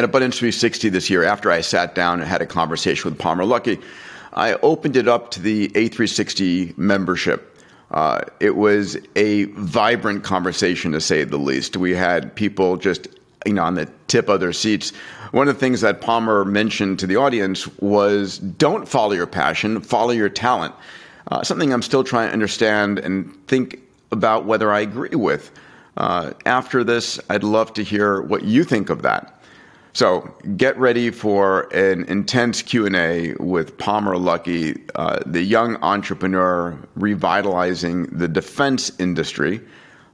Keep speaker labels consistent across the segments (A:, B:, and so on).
A: at Abundance 360 this year, after I sat down and had a conversation with Palmer Luckey, I opened it up to the A360 membership. Uh, it was a vibrant conversation, to say the least. We had people just you know on the tip of their seats. One of the things that Palmer mentioned to the audience was don't follow your passion, follow your talent. Uh, something I'm still trying to understand and think about whether I agree with. Uh, after this, I'd love to hear what you think of that. So get ready for an intense Q&A with Palmer Luckey, uh, the young entrepreneur revitalizing the defense industry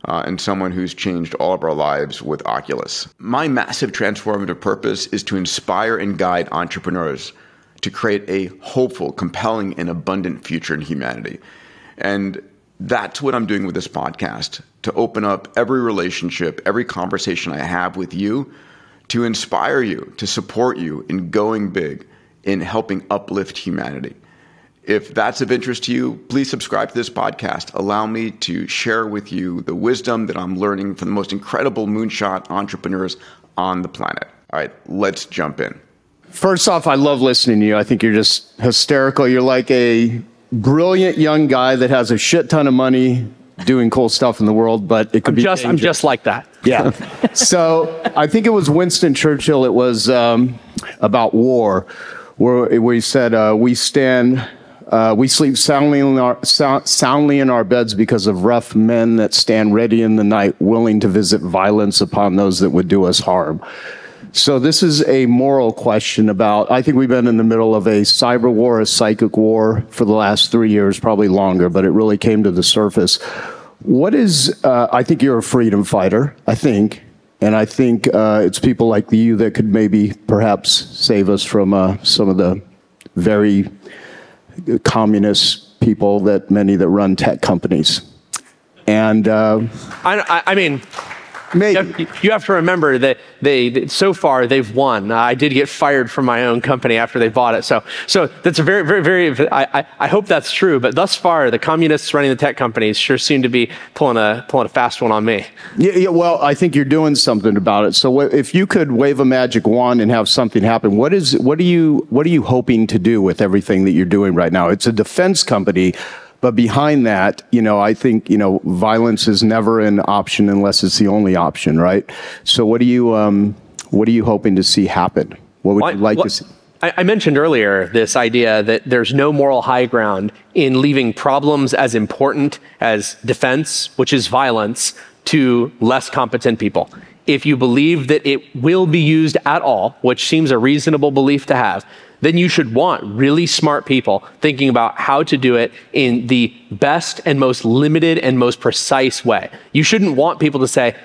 A: uh, and someone who's changed all of our lives with Oculus. My massive transformative purpose is to inspire and guide entrepreneurs to create a hopeful, compelling, and abundant future in humanity. And that's what I'm doing with this podcast to open up every relationship, every conversation I have with you to inspire you, to support you in going big, in helping uplift humanity. If that's of interest to you, please subscribe to this podcast. Allow me to share with you the wisdom that I'm learning from the most incredible moonshot entrepreneurs on the planet. All right, let's jump in.
B: First off, I love listening to you. I think you're just hysterical. You're like a brilliant young guy that has a shit ton of money doing cool stuff in the world, but it could
C: I'm
B: be
C: just I'm just like that.
B: Yeah. so I think it was Winston Churchill. It was um, about war, where where he said, uh, "We stand." Uh, we sleep soundly in, our, soundly in our beds because of rough men that stand ready in the night, willing to visit violence upon those that would do us harm. So this is a moral question about, I think we've been in the middle of a cyber war, a psychic war for the last three years, probably longer, but it really came to the surface. What is, uh, I think you're a freedom fighter, I think. And I think uh, it's people like you that could maybe perhaps save us from uh, some of the very communist people that many that run tech companies. And uh,
C: I, I mean,
B: Maybe.
C: You have, you have to remember that they, so far they've won. Uh, I did get fired from my own company after they bought it. So, so that's a very, very, very, I, I, I hope that's true. But thus far, the communists running the tech companies sure seem to be pulling a, pulling a fast one on me.
B: Yeah, yeah, well, I think you're doing something about it. So if you could wave a magic wand and have something happen, what is, what are you, what are you hoping to do with everything that you're doing right now? It's a defense company but behind that, you know, I think, you know, violence is never an option unless it's the only option, right? So what are you, um, what are you hoping to see happen? What would you like to see?
C: I mentioned earlier this idea that there's no moral high ground in leaving problems as important as defense, which is violence, to less competent people. If you believe that it will be used at all, which seems a reasonable belief to have, then you should want really smart people thinking about how to do it in the best and most limited and most precise way. You shouldn't want people to say,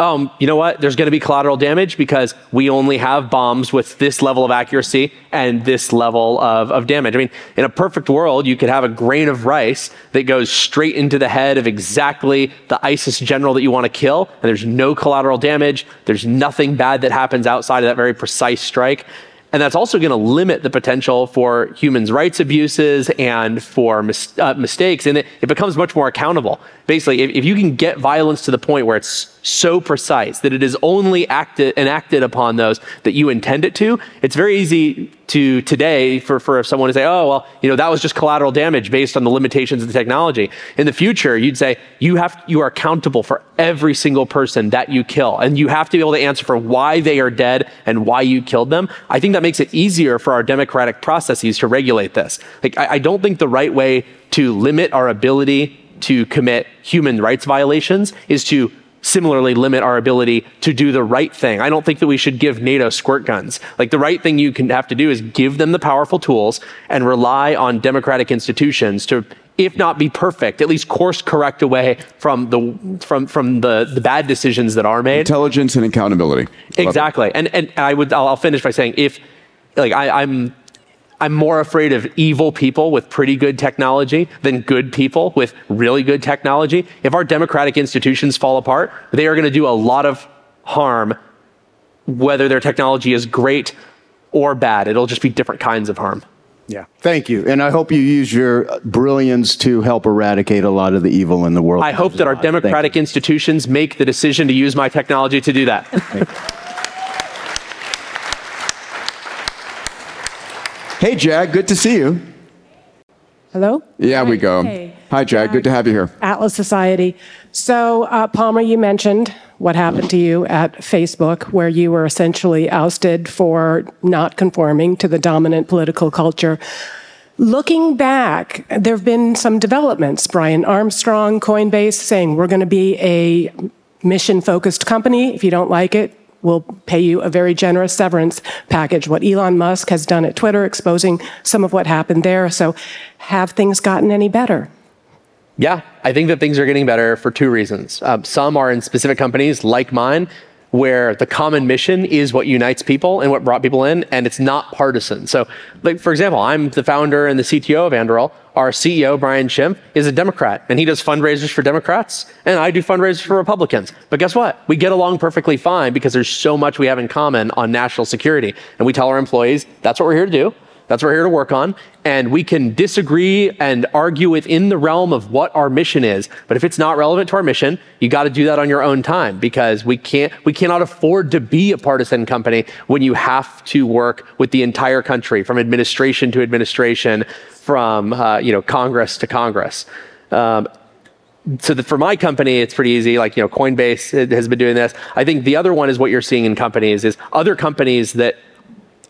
C: um, you know what? There's going to be collateral damage because we only have bombs with this level of accuracy and this level of, of damage. I mean, in a perfect world, you could have a grain of rice that goes straight into the head of exactly the ISIS general that you want to kill, and there's no collateral damage. There's nothing bad that happens outside of that very precise strike. And that's also going to limit the potential for human rights abuses and for mis- uh, mistakes. And it, it, becomes much more accountable. Basically, if, if, you can get violence to the point where it's so precise that it is only acted enacted upon those that you intend it to, it's very easy to today for, for someone to say, oh, well, you know, that was just collateral damage based on the limitations of the technology. In the future, you'd say you have you are accountable for every single person that you kill. And you have to be able to answer for why they are dead and why you killed them. I think that makes it easier for our democratic processes to regulate this. Like I, I don't think the right way to limit our ability to commit human rights violations is to similarly limit our ability to do the right thing. I don't think that we should give NATO squirt guns. Like the right thing you can have to do is give them the powerful tools and rely on democratic institutions to if not be perfect, at least course correct away from the from from the the bad decisions that are made.
A: Intelligence and accountability.
C: Exactly. And and I would I'll, finish by saying if like I, I'm I'm more afraid of evil people with pretty good technology than good people with really good technology. If our democratic institutions fall apart, they are going to do a lot of harm, whether their technology is great or bad. It'll just be different kinds of harm.
B: Yeah. Thank you. And I hope you use your brilliance to help eradicate a lot of the evil in the world.
C: I hope that our democratic institutions make the decision to use my technology to do that.
A: Hey, Jag, good to see you.
D: Hello?
A: Yeah, we go.
D: Hey.
A: Hi, Jag. Good to have you here.
D: Atlas Society. So, uh, Palmer, you mentioned what happened to you at Facebook, where you were essentially ousted for not conforming to the dominant political culture. Looking back, there have been some developments. Brian Armstrong, Coinbase, saying we're going to be a mission focused company. If you don't like it, we'll pay you a very generous severance package. What Elon Musk has done at Twitter, exposing some of what happened there. So, have things gotten any better?
C: Yeah, I think that things are getting better for two reasons. Um, some are in specific companies like mine, where the common mission is what unites people and what brought people in, and it's not partisan. So, like for example, I'm the founder and the CTO of Anduril. Our CEO Brian Schimpf is a Democrat, and he does fundraisers for Democrats, and I do fundraisers for Republicans. But guess what? We get along perfectly fine because there's so much we have in common on national security, and we tell our employees that's what we're here to do. That's what we're here to work on. And we can disagree and argue within the realm of what our mission is. But if it's not relevant to our mission, you got to do that on your own time because we can't, we cannot afford to be a partisan company when you have to work with the entire country from administration to administration, from, uh, you know, Congress to Congress. Um, so for my company, it's pretty easy. Like you know, Coinbase has been doing this. I think the other one is what you're seeing in companies is other companies that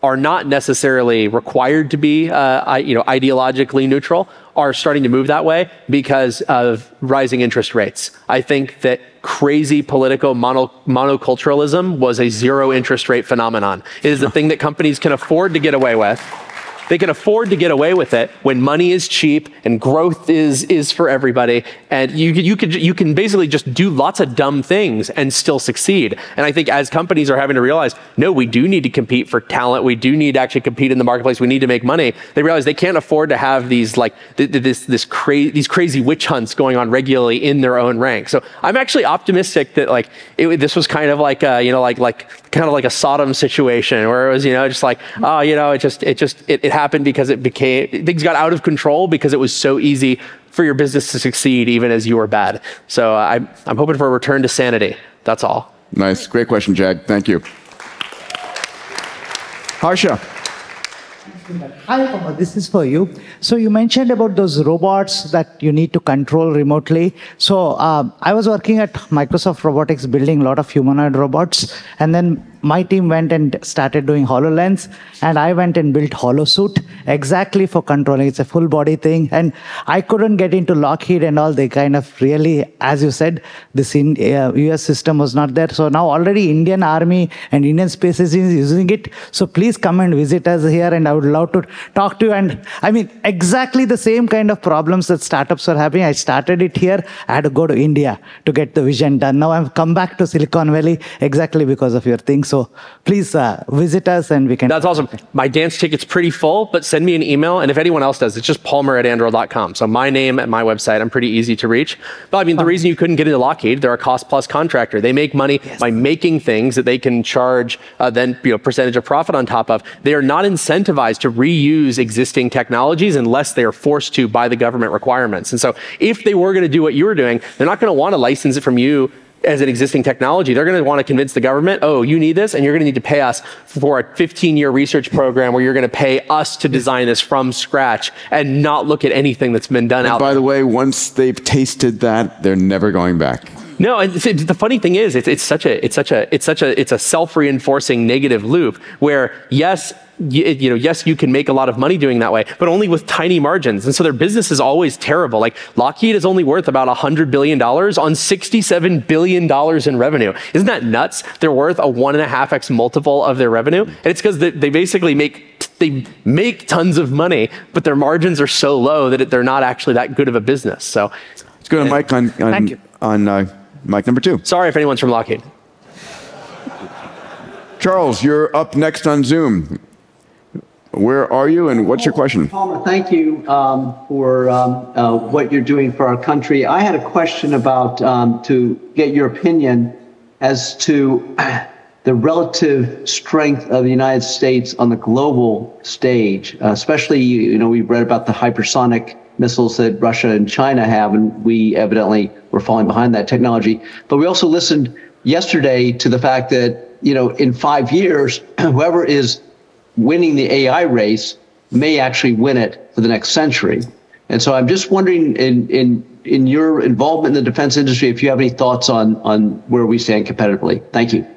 C: are not necessarily required to be, uh, you know, ideologically neutral, are starting to move that way because of rising interest rates. I think that crazy political mono, monoculturalism was a zero interest rate phenomenon. It is the thing that companies can afford to get away with. They can afford to get away with it when money is cheap and growth is is for everybody. And you you can you can basically just do lots of dumb things and still succeed. And I think as companies are having to realize, no, we do need to compete for talent. We do need to actually compete in the marketplace. We need to make money. They realize they can't afford to have these like th- th- this this crazy these crazy witch hunts going on regularly in their own rank. So I'm actually optimistic that like it, this was kind of like a, you know like like kind of like a Sodom situation where it was you know just like oh you know it just it just it, it happened because it became things got out of control because it was so easy for your business to succeed even as you are bad. So uh, I'm I'm hoping for a return to sanity. That's all.
A: Nice. Great question, Jag. Thank you. Harsha.
E: Hi, Palmer, this is for you. So you mentioned about those robots that you need to control remotely. So um, I was working at Microsoft Robotics building a lot of humanoid robots, and then my team went and started doing HoloLens, and I went and built HoloSuit exactly for controlling. It's a full body thing, and I couldn't get into Lockheed and all. They kind of really, as you said, this in, uh, US system was not there. So now already Indian Army and Indian Space is using it. So please come and visit us here, and I would love to talk to you. And I mean, exactly the same kind of problems that startups are having. I started it here. I had to go to India to get the vision done. Now I've come back to Silicon Valley exactly because of your thing. So please uh, visit us and we can.
C: That's awesome. My dance ticket's pretty full, but send me an email. And if anyone else does, it's just palmer at anduril.com. So my name at my website, I'm pretty easy to reach. But I mean, the reason you couldn't get into Lockheed, they're a cost plus contractor. They make money by making things that they can charge uh, then you know percentage of profit on top of. They are not incentivized to reuse existing technologies unless they are forced to by the government requirements. And so if they were going to do what you were doing, they're not going to want to license it from you as an existing technology, they're going to want to convince the government, oh, you need this, and you're going to need to pay us for a 15 year research program where you're going to pay us to design this from scratch and not look at anything that's been done out."
A: And
C: out
A: by
C: there.
A: the way, once they've tasted that, they're never going back.
C: No, and th- the funny thing is, it's, it's such a, it's such a, it's such a, it's a self-reinforcing negative loop where yes, you, you know, yes, you can make a lot of money doing that way, but only with tiny margins, and so their business is always terrible. Like Lockheed is only worth about hundred billion dollars on sixty-seven billion dollars in revenue. Isn't that nuts? They're worth a one and a half x multiple of their revenue, and it's because they, they basically make they make tons of money, but their margins are so low that it, they're not actually that good of a business. So,
A: Let's go to Mike on, on, on uh, Mike number two.
C: sorry if anyone's from Lockheed.
A: Charles, you're up next on Zoom. Where are you and what's your question?
F: Palmer, thank you um, for um, uh, what you're doing for our country. I had a question about um, to get your opinion as to the relative strength of the United States on the global stage, uh, especially you know we've read about the hypersonic missiles that Russia and China have, and we evidently were falling behind that technology. But we also listened yesterday to the fact that you know in five years, whoever is winning the AI race may actually win it for the next century. And so I'm just wondering, in in in your involvement in the defense industry, if you have any thoughts on on where we stand competitively. Thank you.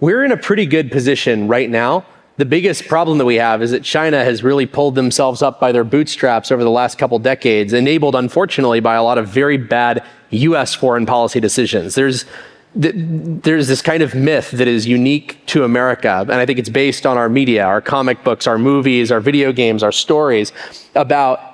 C: We're in a pretty good position right now. The biggest problem that we have is that China has really pulled themselves up by their bootstraps over the last couple decades, enabled, unfortunately, by a lot of very bad U.S. foreign policy decisions. There's there's this kind of myth that is unique to America, and I think it's based on our media, our comic books, our movies, our video games, our stories about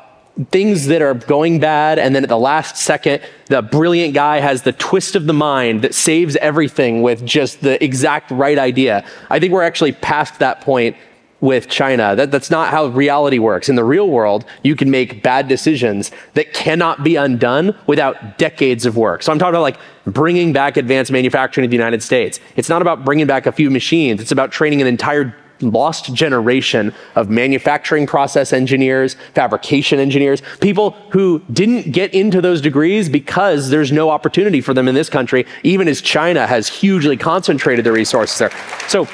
C: things that are going bad, and then at the last second, the brilliant guy has the twist of the mind that saves everything with just the exact right idea. I think we're actually past that point with China. That, that's not how reality works. In the real world, you can make bad decisions that cannot be undone without decades of work. So I'm talking about like bringing back advanced manufacturing to the United States. It's not about bringing back a few machines. It's about training an entire lost generation of manufacturing process engineers, fabrication engineers, people who didn't get into those degrees because there's no opportunity for them in this country, even as China has hugely concentrated their resources there. So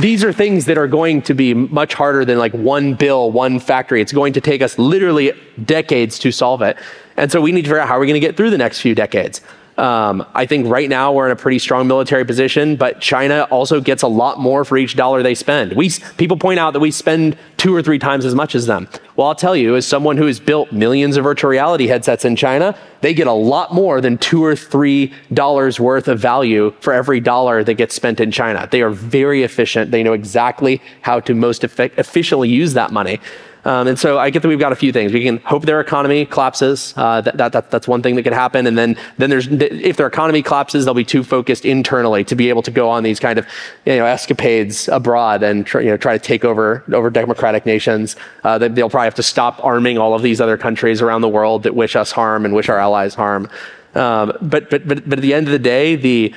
C: these are things that are going to be much harder than like one bill, one factory. It's going to take us literally decades to solve it. And so we need to figure out how we're going to get through the next few decades. Um, I think right now we're in a pretty strong military position, but China also gets a lot more for each dollar they spend. We people point out that we spend two or three times as much as them. Well, I'll tell you, as someone who has built millions of virtual reality headsets in China, they get a lot more than two or three dollars worth of value for every dollar that gets spent in China. They are very efficient. They know exactly how to most efficiently use that money. Um, and so I get that we've got a few things. We can hope their economy collapses. Uh, that, that, that, that's one thing that could happen. And then, then there's, if their economy collapses, they'll be too focused internally to be able to go on these kind of, you know, escapades abroad and try, you know, try to take over, over democratic nations. Uh, they, they'll probably have to stop arming all of these other countries around the world that wish us harm and wish our allies harm. Um, but, but, but, but at the end of the day, the,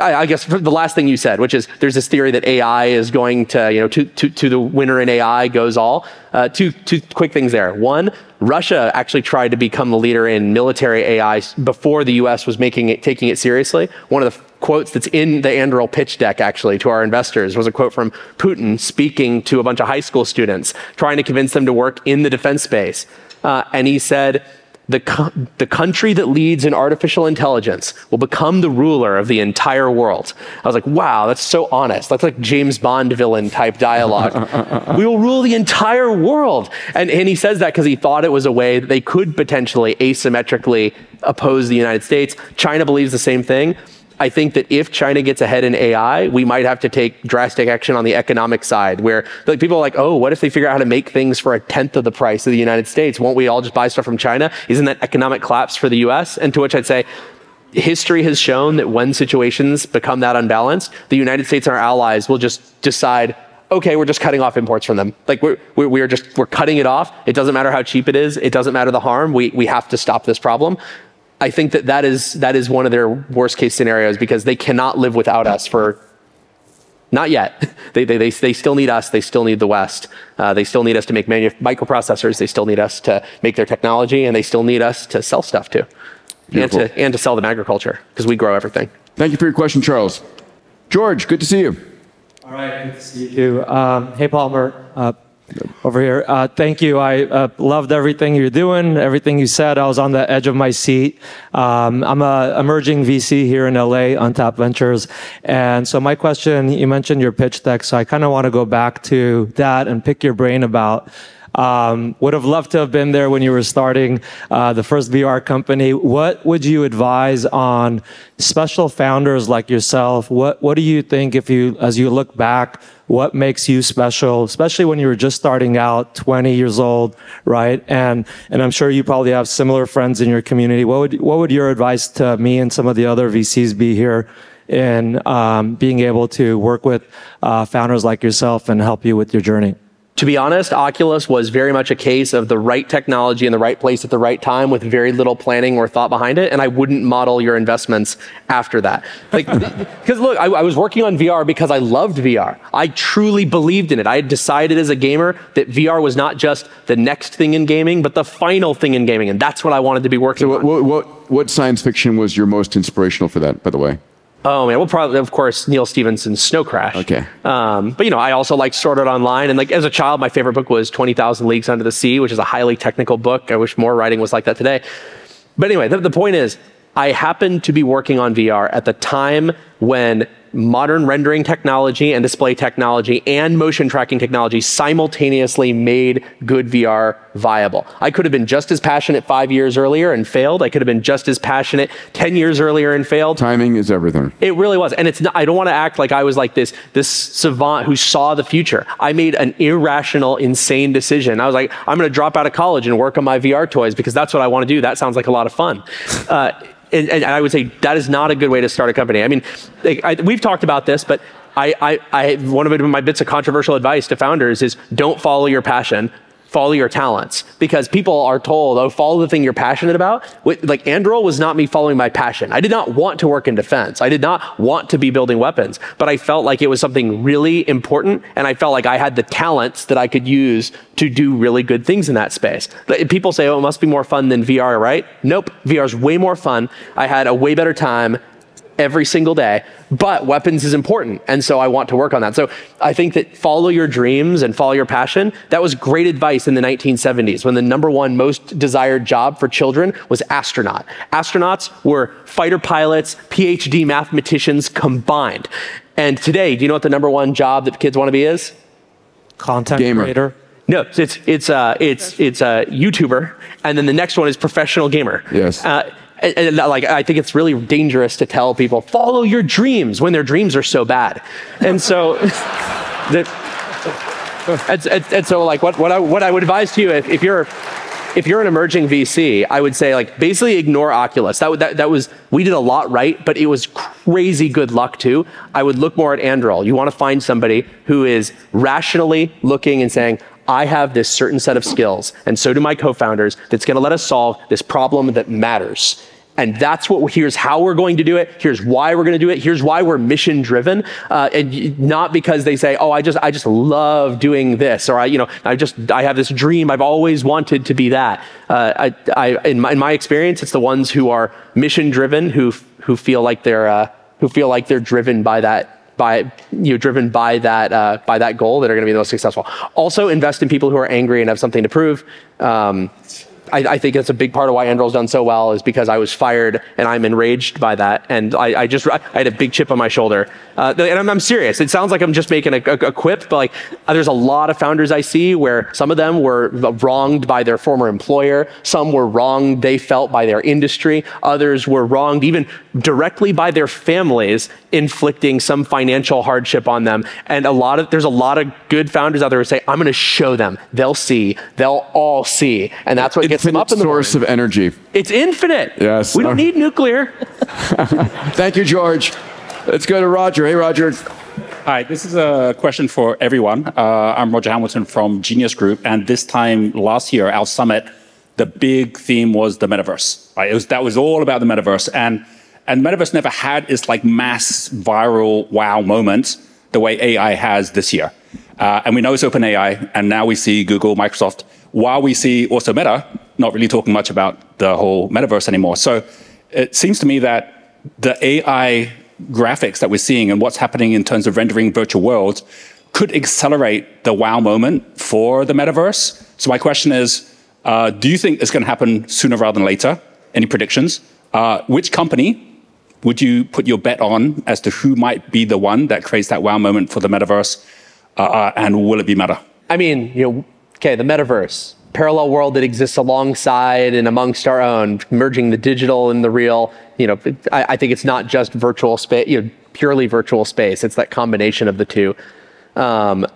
C: I guess the last thing you said, which is there's this theory that AI is going to, you know, to, to, to the winner in AI goes all. Uh, two, two quick things there. One, Russia actually tried to become the leader in military AI before the US was making it, taking it seriously. One of the quotes that's in the Anduril pitch deck actually to our investors was a quote from Putin speaking to a bunch of high school students, trying to convince them to work in the defense space. Uh, and he said, the, co- the country that leads in artificial intelligence will become the ruler of the entire world. I was like, wow, that's so honest. That's like James Bond villain type dialogue. we will rule the entire world. And, and he says that because he thought it was a way that they could potentially asymmetrically oppose the United States. China believes the same thing. I think that if China gets ahead in AI, we might have to take drastic action on the economic side where like people are like, oh, what if they figure out how to make things for a tenth of the price of the United States? Won't we all just buy stuff from China? Isn't that economic collapse for the US? And to which I'd say, history has shown that when situations become that unbalanced, the United States and our allies will just decide, okay, we're just cutting off imports from them. Like we're, we're just, we're cutting it off. It doesn't matter how cheap it is. It doesn't matter the harm. We, we have to stop this problem. I think that that is, that is one of their worst case scenarios because they cannot live without us for not yet. They, they, they, they still need us. They still need the West. Uh, they still need us to make manu- microprocessors. They still need us to make their technology, and they still need us to sell stuff too, and to, and to sell them agriculture because we grow everything.
A: Thank you for your question, Charles. George, good to see you.
G: All right, good to see you. Um, hey, Palmer. Uh, over here. Uh, thank you. I uh, loved everything you're doing, everything you said. I was on the edge of my seat. Um, I'm a emerging VC here in LA, Untap Ventures, and so my question. You mentioned your pitch deck, so I kind of want to go back to that and pick your brain about. Um, would have loved to have been there when you were starting uh, the first VR company. What would you advise on special founders like yourself? What What do you think if you, as you look back, what makes you special, especially when you were just starting out, 20 years old, right? And and I'm sure you probably have similar friends in your community. What would what would your advice to me and some of the other VCs be here? in um, being able to work with uh, founders like yourself and help you with your journey?
C: To be honest, Oculus was very much a case of the right technology in the right place at the right time with very little planning or thought behind it. And I wouldn't model your investments after that. Like, because look, I, I, was working on VR because I loved VR. I truly believed in it. I had decided as a gamer that VR was not just the next thing in gaming, but the final thing in gaming. And that's what I wanted to be working
A: so
C: on.
A: What, what, what science fiction was your most inspirational for that, by the way?
C: Oh man, well, probably of course Neal Stephenson's Snow Crash.
A: Okay.
C: Um, but you know, I also like Art Online, and like as a child, my favorite book was Twenty Thousand Leagues Under the Sea, which is a highly technical book. I wish more writing was like that today. But anyway, the, the point is, I happened to be working on VR at the time when modern rendering technology and display technology and motion tracking technology simultaneously made good VR viable. I could have been just as passionate five years earlier and failed. I could have been just as passionate 10 years earlier and failed.
A: Timing is everything.
C: It really was. And it's not, I don't want to act like I was like this, this savant who saw the future. I made an irrational, insane decision. I was like, I'm going to drop out of college and work on my VR toys because that's what I want to do. That sounds like a lot of fun. Uh, and, and, I would say that is not a good way to start a company. I mean, like, I, we've talked about this, but I, I, I, one of my bits of controversial advice to founders is don't follow your passion, follow your talents because people are told, oh, follow the thing you're passionate about. Like Anduril was not me following my passion. I did not want to work in defense. I did not want to be building weapons, but I felt like it was something really important and I felt like I had the talents that I could use to do really good things in that space. People say, oh, it must be more fun than VR, right? Nope. VR is way more fun. I had a way better time every single day, but weapons is important. And so I want to work on that. So I think that follow your dreams and follow your passion. That was great advice in the 1970s when the number one most desired job for children was astronaut. Astronauts were fighter pilots, PhD mathematicians combined. And today, do you know what the number one job that kids want to be is?
G: Content
A: Gamer.
G: creator.
C: No, it's it's uh, it's it's a YouTuber, and then the next one is professional gamer.
A: Yes.
C: Uh, and, and, like I think it's really dangerous to tell people follow your dreams when their dreams are so bad, and so. and, and, so like what, what I what I would advise to you if, if you're if you're an emerging VC, I would say like basically ignore Oculus. That, that, that was, we did a lot right, but it was crazy good luck too. I would look more at Anduril. You want to find somebody who is rationally looking and saying, I have this certain set of skills, and so do my co-founders, that's going to let us solve this problem that matters. And that's what here's how we're going to do it. Here's why we're going to do it. Here's why we're mission driven, uh, and not because they say, "Oh, I just I just love doing this," or "I you know I just I have this dream. I've always wanted to be that." Uh, I, I in, my, in my experience, it's the ones who are mission driven who who feel like they're uh, who feel like they're driven by that by you know driven by that uh, by that goal that are going to be the most successful. Also, invest in people who are angry and have something to prove. Um, I, I, think that's a big part of why Anduril's done so well is because I was fired and I'm enraged by that. And I, I just, I had a big chip on my shoulder. Uh, and I'm, I'm, serious. It sounds like I'm just making a, a, a, quip, but like there's a lot of founders I see where some of them were wronged by their former employer. Some were wronged, they felt by their industry. Others were wronged even directly by their families inflicting some financial hardship on them. And a lot of, there's a lot of good founders out there who say, I'm going to show them. They'll see. They'll all see. And that's what gets them up in the
A: source
C: morning.
A: of energy.
C: It's infinite.
A: Yes.
C: We don't need nuclear.
A: Thank you, George. Let's go to Roger. Hey, Roger.
H: Hi, this is a question for everyone. Uh, I'm Roger Hamilton from Genius Group, and this time last year, our summit, the big theme was the metaverse. Right? It was, that was all about the metaverse, and and metaverse never had its like mass viral wow moment the way AI has this year. Uh, and we know it's OpenAI, and now we see Google, Microsoft, while we see also Meta not really talking much about the whole metaverse anymore. So it seems to me that the AI graphics that we're seeing and what's happening in terms of rendering virtual worlds could accelerate the wow moment for the metaverse. So my question is, uh, do you think it's going to happen sooner rather than later? Any predictions? Uh, which company would you put your bet on as to who might be the one that creates that wow moment for the metaverse? Uh, uh and will it be Meta?
C: I mean, you know, okay, the metaverse, parallel world that exists alongside and amongst our own, merging the digital and the real. You know, I, I think it's not just virtual space, you know, purely virtual space. It's that combination of the two. Um,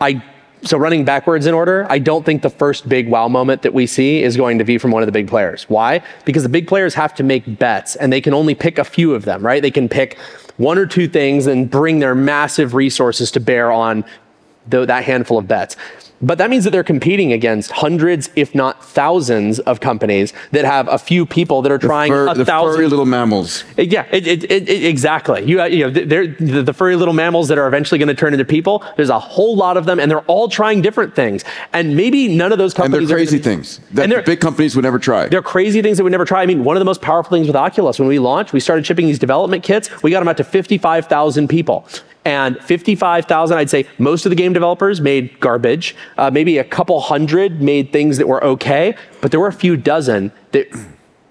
C: I so running backwards in order, I don't think the first big wow moment that we see is going to be from one of the big players. Why? Because the big players have to make bets and they can only pick a few of them, right? They can pick one or two things and bring their massive resources to bear on that handful of bets. But that means that they're competing against hundreds, if not thousands, of companies that have a few people that are trying
A: Fur-
C: a
A: the
C: thousand.
A: furry little mammals.
C: Yeah, it, it, it, exactly. You, uh, you know, they're the, the furry little mammals that are eventually going to turn into people. There's a whole lot of them, and they're all trying different things. And maybe none of those
A: And they're
C: companies. are gonna
A: crazy
C: be-
A: things that
C: And they're-
A: big companies would never try.
C: they're crazy things that we never try. I mean, one of the most powerful things with Oculus, when we launched, we started shipping these development kits. We got them out to 55,000 people. And 55,000, I'd say most of the game developers made garbage. Uh, maybe a couple hundred made things that were okay, but there were a few dozen that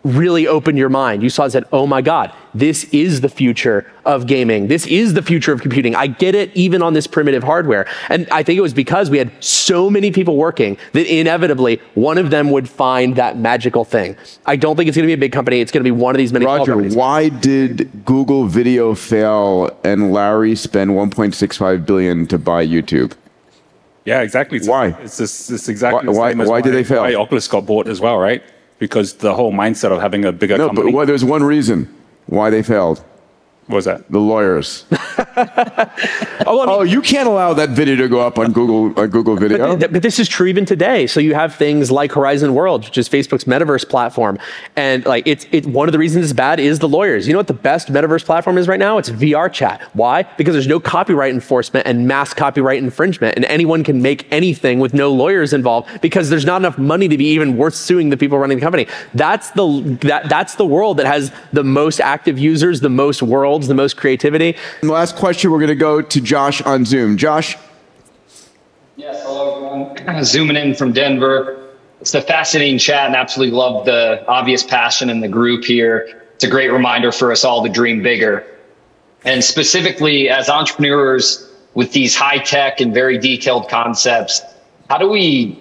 C: really opened your mind. You saw and said, oh my God, this is the future of gaming. This is the future of computing. I get it even on this primitive hardware. And I think it was because we had so many people working that inevitably one of them would find that magical thing. I don't think it's going to be a big company. It's going to be one of these many
A: Roger,
C: companies.
A: why did Google Video fail and Larry spend 1.65 billion to buy YouTube?
H: Yeah, exactly. It's,
A: Why?
H: It's, this, it's exactly
A: Why-
H: the
A: why-
H: same as
A: why did they fail?
H: Why Oculus got bought as well, right? Because the whole mindset of having a bigger
A: No,
H: company.
A: but well, there's one reason why they failed.
H: What was that?
A: The lawyers.
C: Oh, I mean,
A: oh, you can't allow that video to go up on Google on Google Video.
C: Th- But this is true even today. So you have things like Horizon World, which is Facebook's metaverse platform, and like it's it. One of the reasons it's bad is the lawyers. You know what the best metaverse platform is right now? It's VR chat. Why? Because there's no copyright enforcement and mass copyright infringement, and anyone can make anything with no lawyers involved because there's not enough money to be even worth suing the people running the company. That's the that that's the world that has the most active users, the most worlds, the most creativity.
A: And the last question, we're going to go to Josh on Zoom. Josh,
I: Yes, hello everyone. Zooming in from Denver. It's a fascinating chat and absolutely love the obvious passion in the group here. It's a great reminder for us all to dream bigger. And specifically as entrepreneurs with these high tech and very detailed concepts, how do we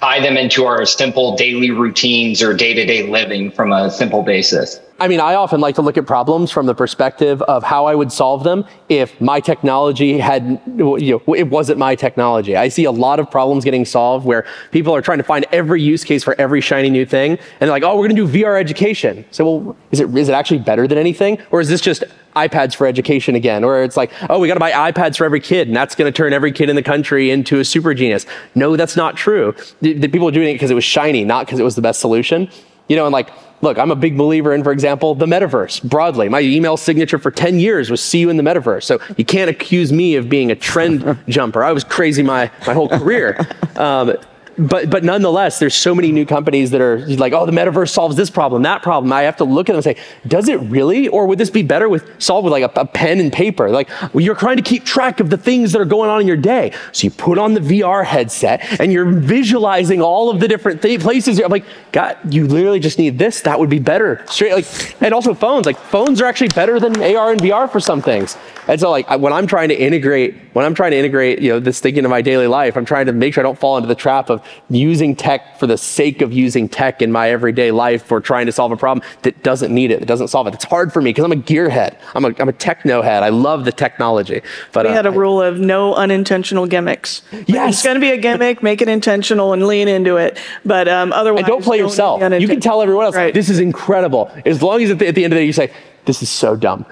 I: tie them into our simple daily routines or day to day living from a simple basis?
C: I mean, I often like to look at problems from the perspective of how I would solve them if my technology had, you know, it wasn't my technology. I see a lot of problems getting solved where people are trying to find every use case for every shiny new thing, and they're like, "Oh, we're going to do VR education." So, well, is it is it actually better than anything, or is this just iPads for education again? Or it's like, "Oh, we got to buy iPads for every kid, and that's going to turn every kid in the country into a super genius." No, that's not true. The, the people are doing it because it was shiny, not because it was the best solution. You know, and like, look, I'm a big believer in, for example, the metaverse broadly. My email signature for 10 years was see you in the metaverse. So you can't accuse me of being a trend jumper. I was crazy my, my whole career. Um, but, but nonetheless, there's so many new companies that are like, oh, the metaverse solves this problem, that problem. I have to look at them and say, does it really? Or would this be better with solved with like a, a pen and paper? Like, well, you're trying to keep track of the things that are going on in your day. So you put on the VR headset and you're visualizing all of the different th- places. I'm like, God, you literally just need this. That would be better. Straight like, and also phones. Like phones are actually better than AR and VR for some things. And so like when I'm trying to integrate, when I'm trying to integrate, you know, this thinking in my daily life, I'm trying to make sure I don't fall into the trap of using tech for the sake of using tech in my everyday life or trying to solve a problem that doesn't need it, that doesn't solve it. It's hard for me because I'm a gearhead. I'm a, I'm a techno head. I love the technology. But
J: We
C: uh,
J: had a rule of no unintentional gimmicks. Like,
C: Yes.
J: It's going to be a gimmick, make it intentional and lean into it. But um, otherwise,
C: and don't play
J: do
C: yourself.
J: the
C: You can tell everyone else,
J: Right.
C: this is incredible. As long as at the, at the end of the day you say, this is so dumb.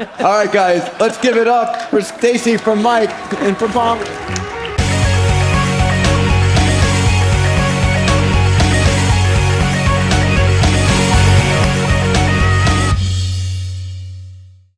A: all right, guys, let's give it up for Stacy, for Mike, and for Bob.